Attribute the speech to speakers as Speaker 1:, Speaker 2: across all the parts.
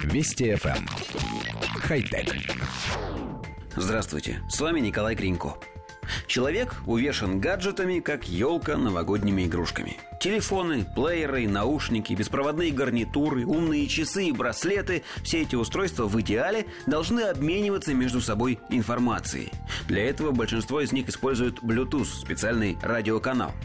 Speaker 1: Вести FM. Эм. Хай-тек.
Speaker 2: Здравствуйте, с вами Николай Кринько. Человек увешан гаджетами, как елка новогодними игрушками. Телефоны, плееры, наушники, беспроводные гарнитуры, умные часы и браслеты – все эти устройства в идеале должны обмениваться между собой информацией. Для этого большинство из них используют Bluetooth – специальный радиоканал –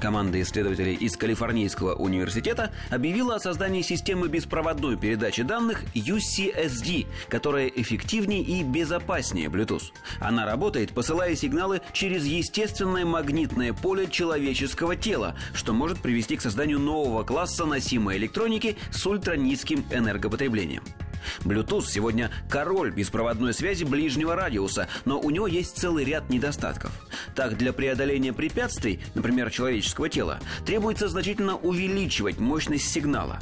Speaker 2: Команда исследователей из Калифорнийского университета объявила о создании системы беспроводной передачи данных UCSD, которая эффективнее и безопаснее Bluetooth. Она работает, посылая сигналы через естественное магнитное поле человеческого тела, что может привести к созданию нового класса носимой электроники с ультранизким энергопотреблением. Bluetooth сегодня король беспроводной связи ближнего радиуса, но у него есть целый ряд недостатков. Так, для преодоления препятствий, например, человеческого тела, требуется значительно увеличивать мощность сигнала.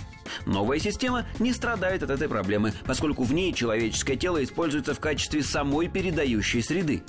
Speaker 2: Новая система не страдает от этой проблемы, поскольку в ней человеческое тело используется в качестве самой передающей среды.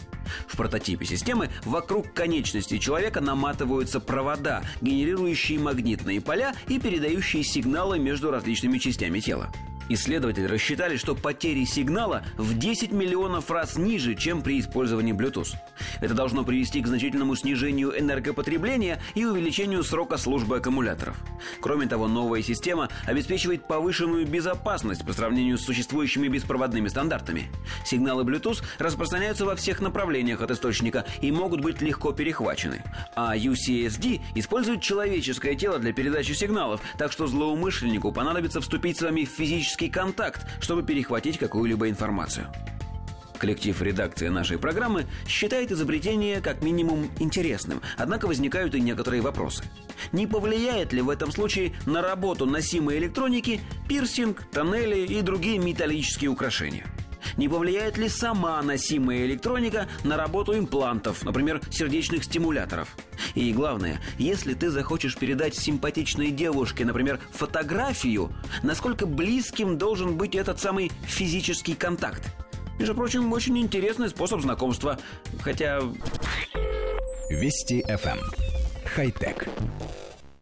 Speaker 2: В прототипе системы вокруг конечности человека наматываются провода, генерирующие магнитные поля и передающие сигналы между различными частями тела. Исследователи рассчитали, что потери сигнала в 10 миллионов раз ниже, чем при использовании Bluetooth. Это должно привести к значительному снижению энергопотребления и увеличению срока службы аккумуляторов. Кроме того, новая система обеспечивает повышенную безопасность по сравнению с существующими беспроводными стандартами. Сигналы Bluetooth распространяются во всех направлениях от источника и могут быть легко перехвачены. А UCSD использует человеческое тело для передачи сигналов, так что злоумышленнику понадобится вступить с вами в физический контакт, чтобы перехватить какую-либо информацию. Коллектив редакции нашей программы считает изобретение как минимум интересным, однако возникают и некоторые вопросы. Не повлияет ли в этом случае на работу носимой электроники пирсинг, тоннели и другие металлические украшения? Не повлияет ли сама носимая электроника на работу имплантов, например, сердечных стимуляторов? И главное, если ты захочешь передать симпатичной девушке, например, фотографию, насколько близким должен быть этот самый физический контакт? Между прочим, очень интересный способ знакомства. Хотя...
Speaker 1: Вести FM. Эм. Хай-тек.